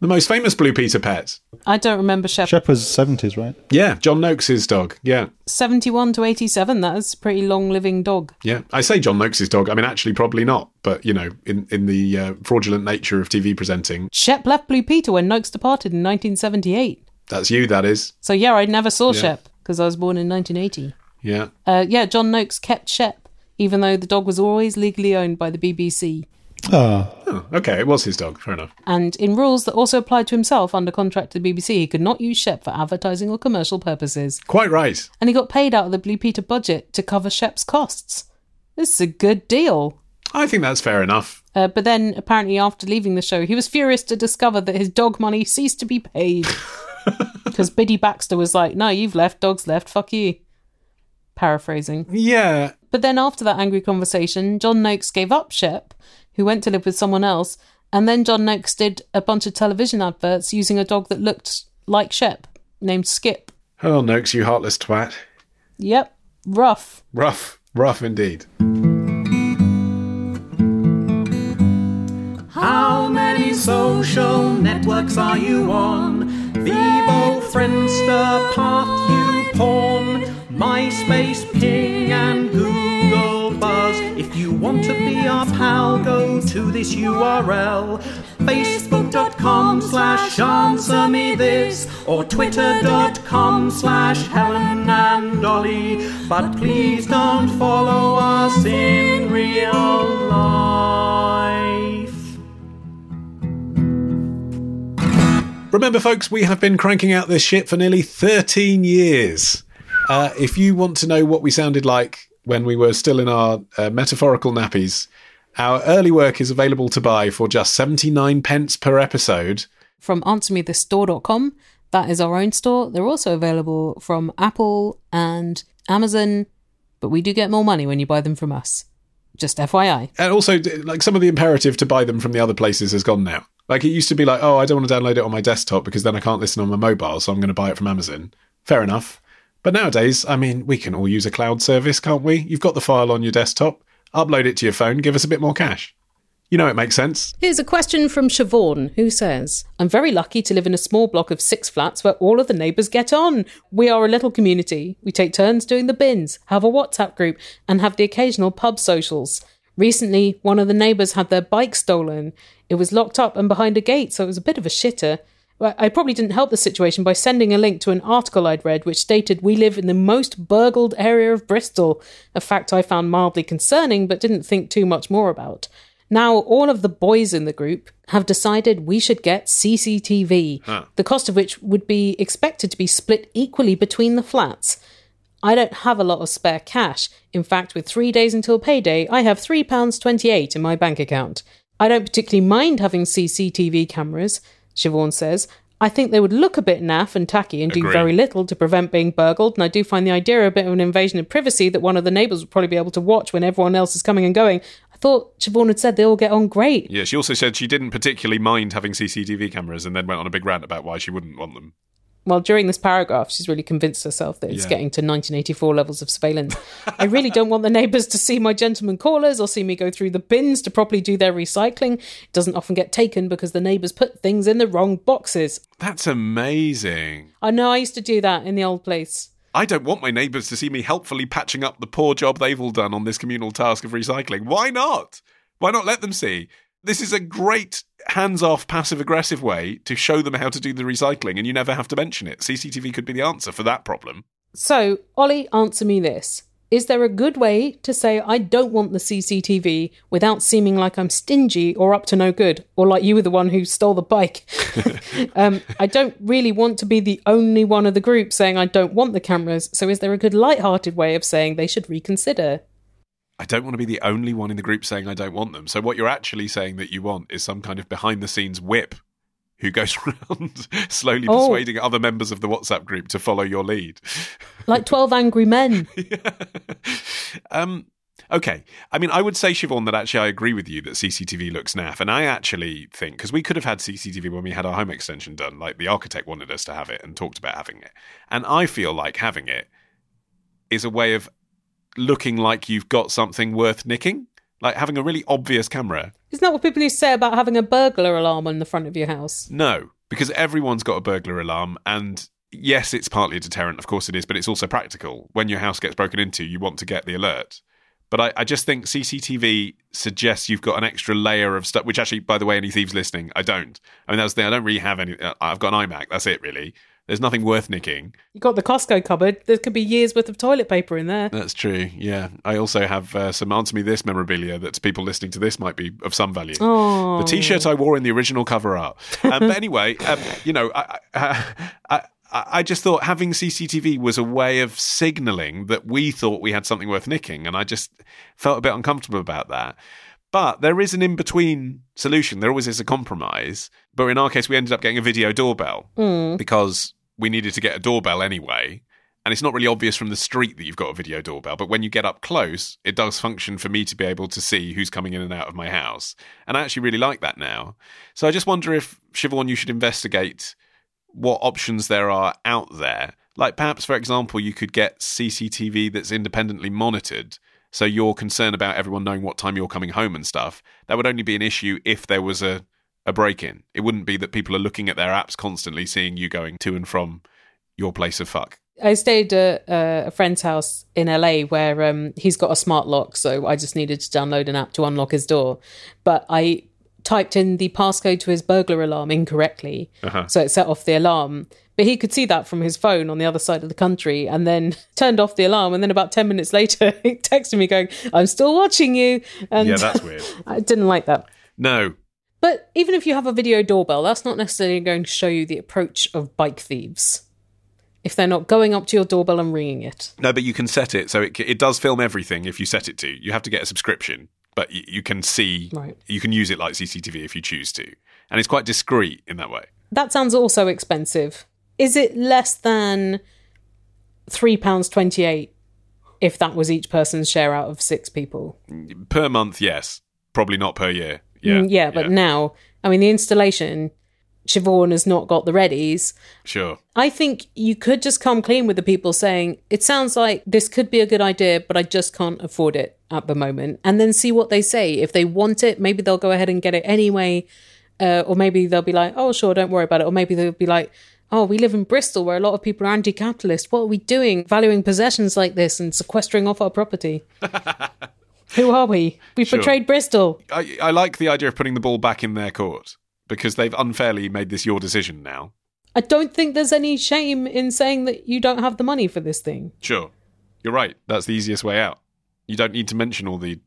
S2: the most famous Blue Peter pet.
S1: I don't remember Shep.
S5: Shep was 70s, right?
S2: Yeah, John Noakes' dog. Yeah.
S1: 71 to 87, that is a pretty long living dog.
S2: Yeah. I say John Noakes' dog. I mean, actually, probably not. But, you know, in, in the uh, fraudulent nature of TV presenting,
S1: Shep left Blue Peter when Noakes departed in 1978.
S2: that's you, that is.
S1: So yeah, I never saw
S2: Yeah.
S1: Shep because I was born in 1980.
S2: Yeah.
S1: Uh, yeah, John Noakes kept Shep, even though the dog was always legally owned by the BBC.
S5: Ah,
S2: Oh, okay. It was his dog. Fair enough.
S1: And in rules that also applied to himself under contract to the BBC, he could not use Shep for advertising or commercial purposes.
S2: Quite right.
S1: And he got paid out of the Blue Peter budget to cover Shep's costs. This is a good deal.
S2: I think that's fair enough.
S1: Uh, but then, apparently, after leaving the show, he was furious to discover that his dog money ceased to be paid. Because Biddy Baxter was like, No, you've left, dog's left, fuck you. Paraphrasing.
S2: Yeah.
S1: But then, after that angry conversation, John Noakes gave up Shep, who went to live with someone else. And then John Noakes did a bunch of television adverts using a dog that looked like Shep, named Skip.
S2: Oh, Noakes, you heartless twat.
S1: Yep, rough.
S2: Rough. Rough indeed.
S8: How many social networks are you on? Bebo, Friendster, Path, YouPorn, MySpace, Ping, and Google Buzz. If you want to be our pal, go to this URL. Facebook.com slash answer me this or twitter.com slash Helen and Dolly. But please don't follow us in real life.
S2: Remember, folks, we have been cranking out this shit for nearly 13 years. Uh, if you want to know what we sounded like when we were still in our uh, metaphorical nappies, our early work is available to buy for just 79 pence per episode.
S1: From answermethistore.com. That is our own store. They're also available from Apple and Amazon, but we do get more money when you buy them from us. Just FYI.
S2: And also, like some of the imperative to buy them from the other places has gone now. Like it used to be like, oh, I don't want to download it on my desktop because then I can't listen on my mobile, so I'm going to buy it from Amazon. Fair enough. But nowadays, I mean, we can all use a cloud service, can't we? You've got the file on your desktop, upload it to your phone, give us a bit more cash. You know it makes sense.
S1: Here's a question from Siobhan, who says, I'm very lucky to live in a small block of six flats where all of the neighbours get on. We are a little community. We take turns doing the bins, have a WhatsApp group, and have the occasional pub socials. Recently, one of the neighbours had their bike stolen. It was locked up and behind a gate, so it was a bit of a shitter. Well, I probably didn't help the situation by sending a link to an article I'd read which stated we live in the most burgled area of Bristol, a fact I found mildly concerning but didn't think too much more about. Now, all of the boys in the group have decided we should get CCTV, the cost of which would be expected to be split equally between the flats. I don't have a lot of spare cash. In fact, with three days until payday, I have £3.28 in my bank account. I don't particularly mind having CCTV cameras, Siobhan says. I think they would look a bit naff and tacky and do
S2: Agree.
S1: very little to prevent being burgled, and I do find the idea a bit of an invasion of privacy that one of the neighbours would probably be able to watch when everyone else is coming and going. I thought Siobhan had said they all get on great.
S2: Yeah, she also said she didn't particularly mind having CCTV cameras and then went on a big rant about why she wouldn't want them.
S1: Well, during this paragraph, she's really convinced herself that it's
S2: Yeah.
S1: getting to 1984 levels of surveillance. I really don't want the neighbours to see my gentleman callers or see me go through the bins to properly do their recycling. It doesn't often get taken because the neighbours put things in the wrong boxes.
S2: That's amazing.
S1: I know I used to do that in the old place.
S2: I don't want my neighbours to see me helpfully patching up the poor job they've all done on this communal task of recycling. Why not? Why not let them see? This is a great hands off, passive aggressive way to show them how to do the recycling, and you never have to mention it. CCTV could be the answer for that problem.
S1: So, Ollie, answer me this. Is there a good way to say I don't want the CCTV without seeming like I'm stingy or up to no good, or like you were the one who stole the bike? um, I don't really want to be the only one of the group saying I don't want the cameras. So, is there a good light-hearted way of saying they should reconsider?
S2: I don't want to be the only one in the group saying I don't want them. So, what you're actually saying that you want is some kind of behind the scenes whip who goes around slowly
S1: Oh.
S2: persuading other members of the WhatsApp group to follow your lead.
S1: Like 12 angry men.
S2: Um, okay. I mean, I would say, Siobhan, that actually I agree with you that CCTV looks naff. And I actually think, because we could have had CCTV when we had our home extension done, like the architect wanted us to have it and talked about having it. And I feel like having it is a way of looking like you've got something worth nicking. Like having a really obvious camera.
S1: Isn't that what people used to say about having a burglar alarm on the front of your house?
S2: No, because everyone's got a burglar alarm and yes, it's partly a deterrent, of course it is, but it's also practical. When your house gets broken into, you want to get the alert. But I, I just think CCTV suggests you've got an extra layer of stuff, which actually, by the way, any thieves listening, I don't. I mean, that's the thing. I don't really have any. uh, I've got an iMac. That's it, really. There's nothing worth nicking.
S1: You got the Costco cupboard. There could be years worth of toilet paper in there.
S2: That's true. Yeah. I also have uh, some Answer Me This memorabilia that people listening to this might be of some value.
S1: Oh.
S2: The T-shirt I wore in the original cover art. Um, but anyway, um, you know, I, I, I, I just thought having CCTV was a way of signalling that we thought we had something worth nicking, and I just felt a bit uncomfortable about that. But there is an in between solution. There always is a compromise. But in our case, we ended up getting a video doorbell because we needed to get a doorbell anyway. And it's not really obvious from the street that you've got a video doorbell. But when you get up close, it does function for me to be able to see who's coming in and out of my house. And I actually really like that now. So I just wonder if, Siobhan, you should investigate what options there are out there. Like perhaps, for example, you could get CCTV that's independently monitored. So your concern about everyone knowing what time you're coming home and stuff, that would only be an issue if there was a, a break in. It wouldn't be that people are looking at their apps constantly, seeing you going to and from your place of fuck.
S1: I stayed at a friend's house in LA where um, he's got a smart lock, so I just needed to download an app to unlock his door. But I typed in the passcode to his burglar alarm incorrectly, so it set off the alarm. But he could see that from his phone on the other side of the country, and then turned off the alarm. And then about ten minutes later, he texted me going, "I'm still watching you." And
S2: Yeah, that's weird.
S1: I didn't like that.
S2: No.
S1: But even if you have a video doorbell, that's not necessarily going to show you the approach of bike thieves. If they're not going up to your doorbell and ringing it.
S2: No, but you can set it so it, it does film everything if you set it to. You have to get a subscription, but y- you can see,
S1: Right.
S2: you can use it like CCTV if you choose to. And it's quite discreet in that way.
S1: That sounds also expensive. Is it less than £3.28 if that was each person's share out of six people?
S2: Mm, per month, yes. Probably not per year. Yeah.
S1: Mm, yeah but now, I mean, the installation, Siobhan has not got the readies.
S2: Sure.
S1: I think you could just come clean with the people saying, it sounds like this could be a good idea, but I just can't afford it at the moment. And then see what they say. If they want it, maybe they'll go ahead and get it anyway. Uh, or maybe they'll be like, oh, sure, don't worry about it. Or maybe they'll be like, oh, we live in Bristol where a lot of people are anti capitalist. What are we doing valuing possessions like this and sequestering off our property? Who are we? We
S2: Sure.
S1: betrayed Bristol.
S2: I, I like the idea of putting the ball back in their court because they've unfairly made this your decision now.
S1: I don't think there's any shame in saying that you don't have the money for this thing.
S2: Sure. You're right. That's the easiest way out. You don't need to mention all the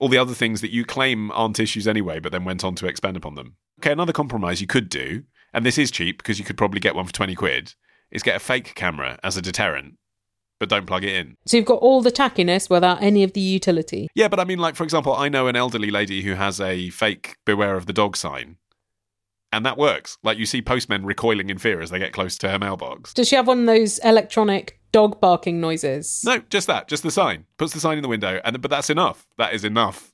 S2: all the other things that you claim aren't issues anyway, but then went on to expand upon them. Okay, another compromise you could do, and this is cheap because you could probably get one for 20 quid, is get a fake camera as a deterrent, but don't plug it in.
S1: So you've got all the tackiness without any of the utility.
S2: Yeah, but I mean, like, for example, I know an elderly lady who has a fake beware of the dog sign, and that works. Like, you see postmen recoiling in fear as they get close to her mailbox.
S1: Does she have one of those electronic dog barking noises?
S2: No, just that, just the sign. Puts the sign in the window, and but that's enough. That is enough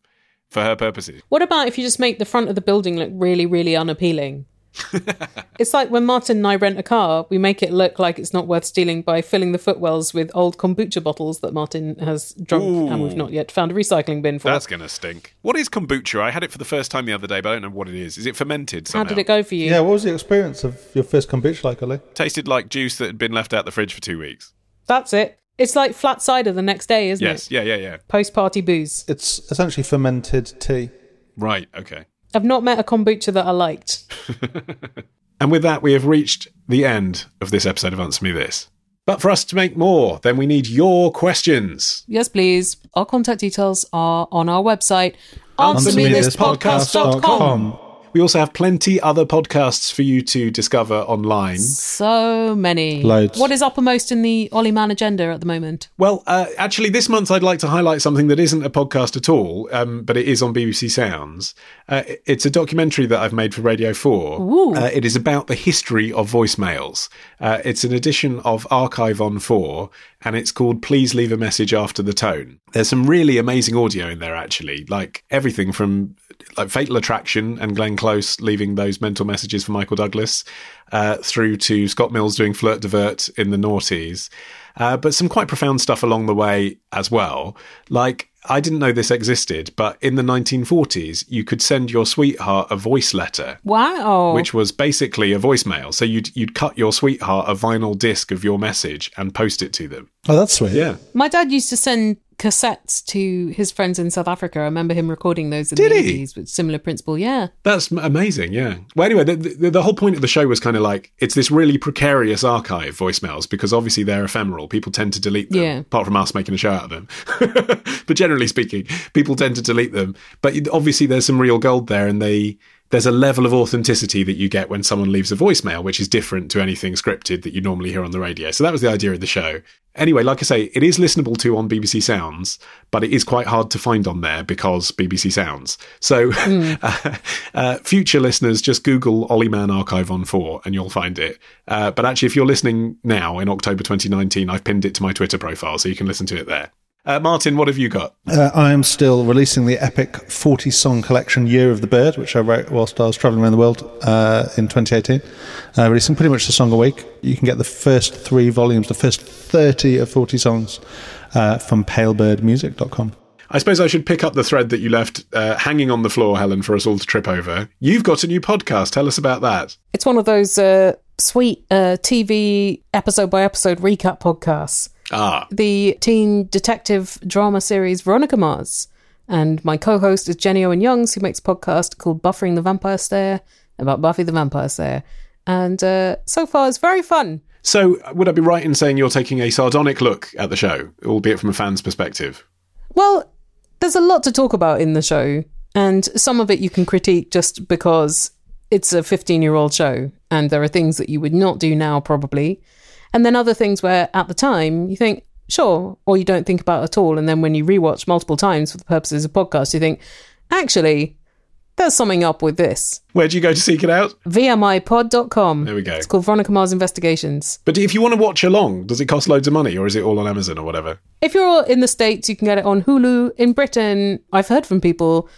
S2: for her purposes.
S1: What about if you just make the front of the building look really, really unappealing? it's like when Martin and I rent a car, we make it look like it's not worth stealing by filling the footwells with old kombucha bottles that Martin has drunk and we've not yet found a recycling bin for.
S2: That's gonna stink. What is kombucha? I had it for the first time the other day, but I don't know what it is. Is it fermented?
S1: How did it go for you?
S5: Yeah, what was the experience of your first kombucha like, Ollie?
S2: Tasted like juice that had been left out the fridge for two weeks.
S1: That's it. It's like flat cider the next day, isn't
S2: Yes,
S1: it?
S2: Yes, yeah, yeah, yeah.
S1: Post party booze.
S5: It's essentially fermented tea.
S2: Right, okay.
S1: I've not met a kombucha that I liked.
S2: And with that, we have reached the end of this episode of Answer Me This. But for us to make more, then we need your questions.
S1: Yes, please. Our contact details are on our website,
S2: AnswerMeThisPodcast.com.
S1: answermethispodcast.com.
S2: We also have plenty other podcasts for you to discover online.
S1: So many.
S5: Loads.
S1: What is uppermost in the Ollie Man agenda at the moment?
S2: Well, uh, actually, this month I'd like to highlight something that isn't a podcast at all, um, but it is on BBC Sounds. Uh, it's a documentary that I've made for Radio 4. Uh, it is about the history of voicemails. Uh, it's an edition of Archive on 4, and it's called Please Leave a Message After the Tone. There's some really amazing audio in there, actually, like everything from like Fatal Attraction and Glenn Close leaving those mental messages for Michael Douglas, uh, through to Scott Mills doing Flirt Divert in the noughties. Uh, but some quite profound stuff along the way as well. Like, I didn't know this existed, but in the 1940s, you could send your sweetheart a voice letter,
S1: Wow.
S2: which was basically a voicemail. So you'd, you'd cut your sweetheart a vinyl disc of your message and post it to them.
S5: Oh, that's sweet.
S2: Yeah.
S1: My dad used to send cassettes to his friends in South Africa. I remember him recording those in
S2: Did
S1: the
S2: he?
S1: 80s with similar principle. Yeah.
S2: That's amazing, yeah. Well, anyway, the, the, the whole point of the show was kind of like it's this really precarious archive voicemails because obviously they're ephemeral. People tend to delete them,
S1: Yeah.
S2: apart from us making a show out of them. but generally speaking, people tend to delete them. But obviously, there's some real gold there, and they there's a level of authenticity that you get when someone leaves a voicemail, which is different to anything scripted that you normally hear on the radio. So that was the idea of the show. Anyway, like I say, it is listenable to on BBC Sounds, but it is quite hard to find on there because BBC Sounds. So, uh, uh, future listeners, just Google Ollie Man Archive on 4 and you'll find it. Uh, but actually, if you're listening now in October 2019, I've pinned it to my Twitter profile so you can listen to it there. Uh, Martin, what have you got?
S5: Uh, I am still releasing the epic 40 song collection Year of the Bird, which I wrote whilst I was travelling around the world uh, in 2018. Uh, releasing pretty much a song a week. You can get the first three volumes, the first 30 of 40 songs uh, from palebirdmusic.com.
S2: I suppose I should pick up the thread that you left uh, hanging on the floor, Helen, for us all to trip over. You've got a new podcast. Tell us about that.
S1: It's one of those uh, sweet uh, TV episode by episode recap podcasts.
S2: Ah,
S1: The teen detective drama series Veronica Mars. And my co host is Jenny Owen Youngs, who makes a podcast called Buffering the Vampire Slayer about Buffy the Vampire Slayer. And uh, so far, it's very fun.
S2: so would I be right in saying you're taking a sardonic look at the show, albeit from a fan's perspective?
S1: Well, there's a lot to talk about in the show, and some of it you can critique just because it's a 15 year old show, and there are things that you would not do now, probably. And then other things where at the time you think, sure, or you don't think about at all. And then when you rewatch multiple times for the purposes of podcast, you think, actually, there's something up with this.
S2: Where do you go to seek it out?
S1: VMIpod.com.
S2: There we go.
S1: It's called Veronica Mars Investigations.
S2: But if you want to watch along, does it cost loads of money or is it all on Amazon or whatever?
S1: If you're in the States, you can get it on Hulu. In Britain, I've heard from people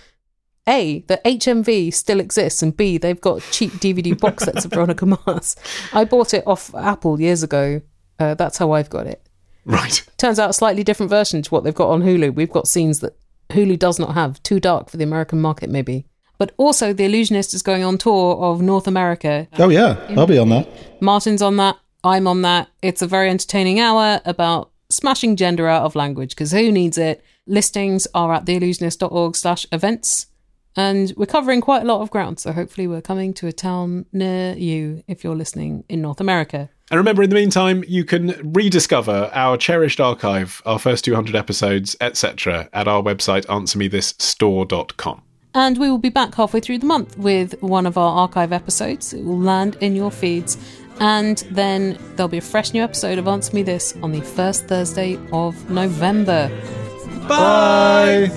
S1: A, that HMV still exists, and B, they've got cheap DVD box sets of Veronica Mars. I bought it off Apple years ago. Uh, that's how I've got it.
S2: Right.
S1: Turns out a slightly different version to what they've got on Hulu. We've got scenes that Hulu does not have. Too dark for the American market, maybe. But also, The Allusionist is going on tour of North America.
S5: Oh, yeah, I'll be on that.
S1: Martin's on that. I'm on that. It's a very entertaining hour about smashing gender out of language because who needs it? Listings are at theallusionist.org slash events. And we're covering quite a lot of ground. So hopefully we're coming to a town near you if you're listening in North America.
S2: And remember, in the meantime, you can rediscover our cherished archive, our first 200 episodes, etc., at our website, answermethisstore.com.
S1: And we will be back halfway through the month with one of our archive episodes. It will land in your feeds. And then there'll be a fresh new episode of Answer Me This on the first Thursday of November.
S2: Bye.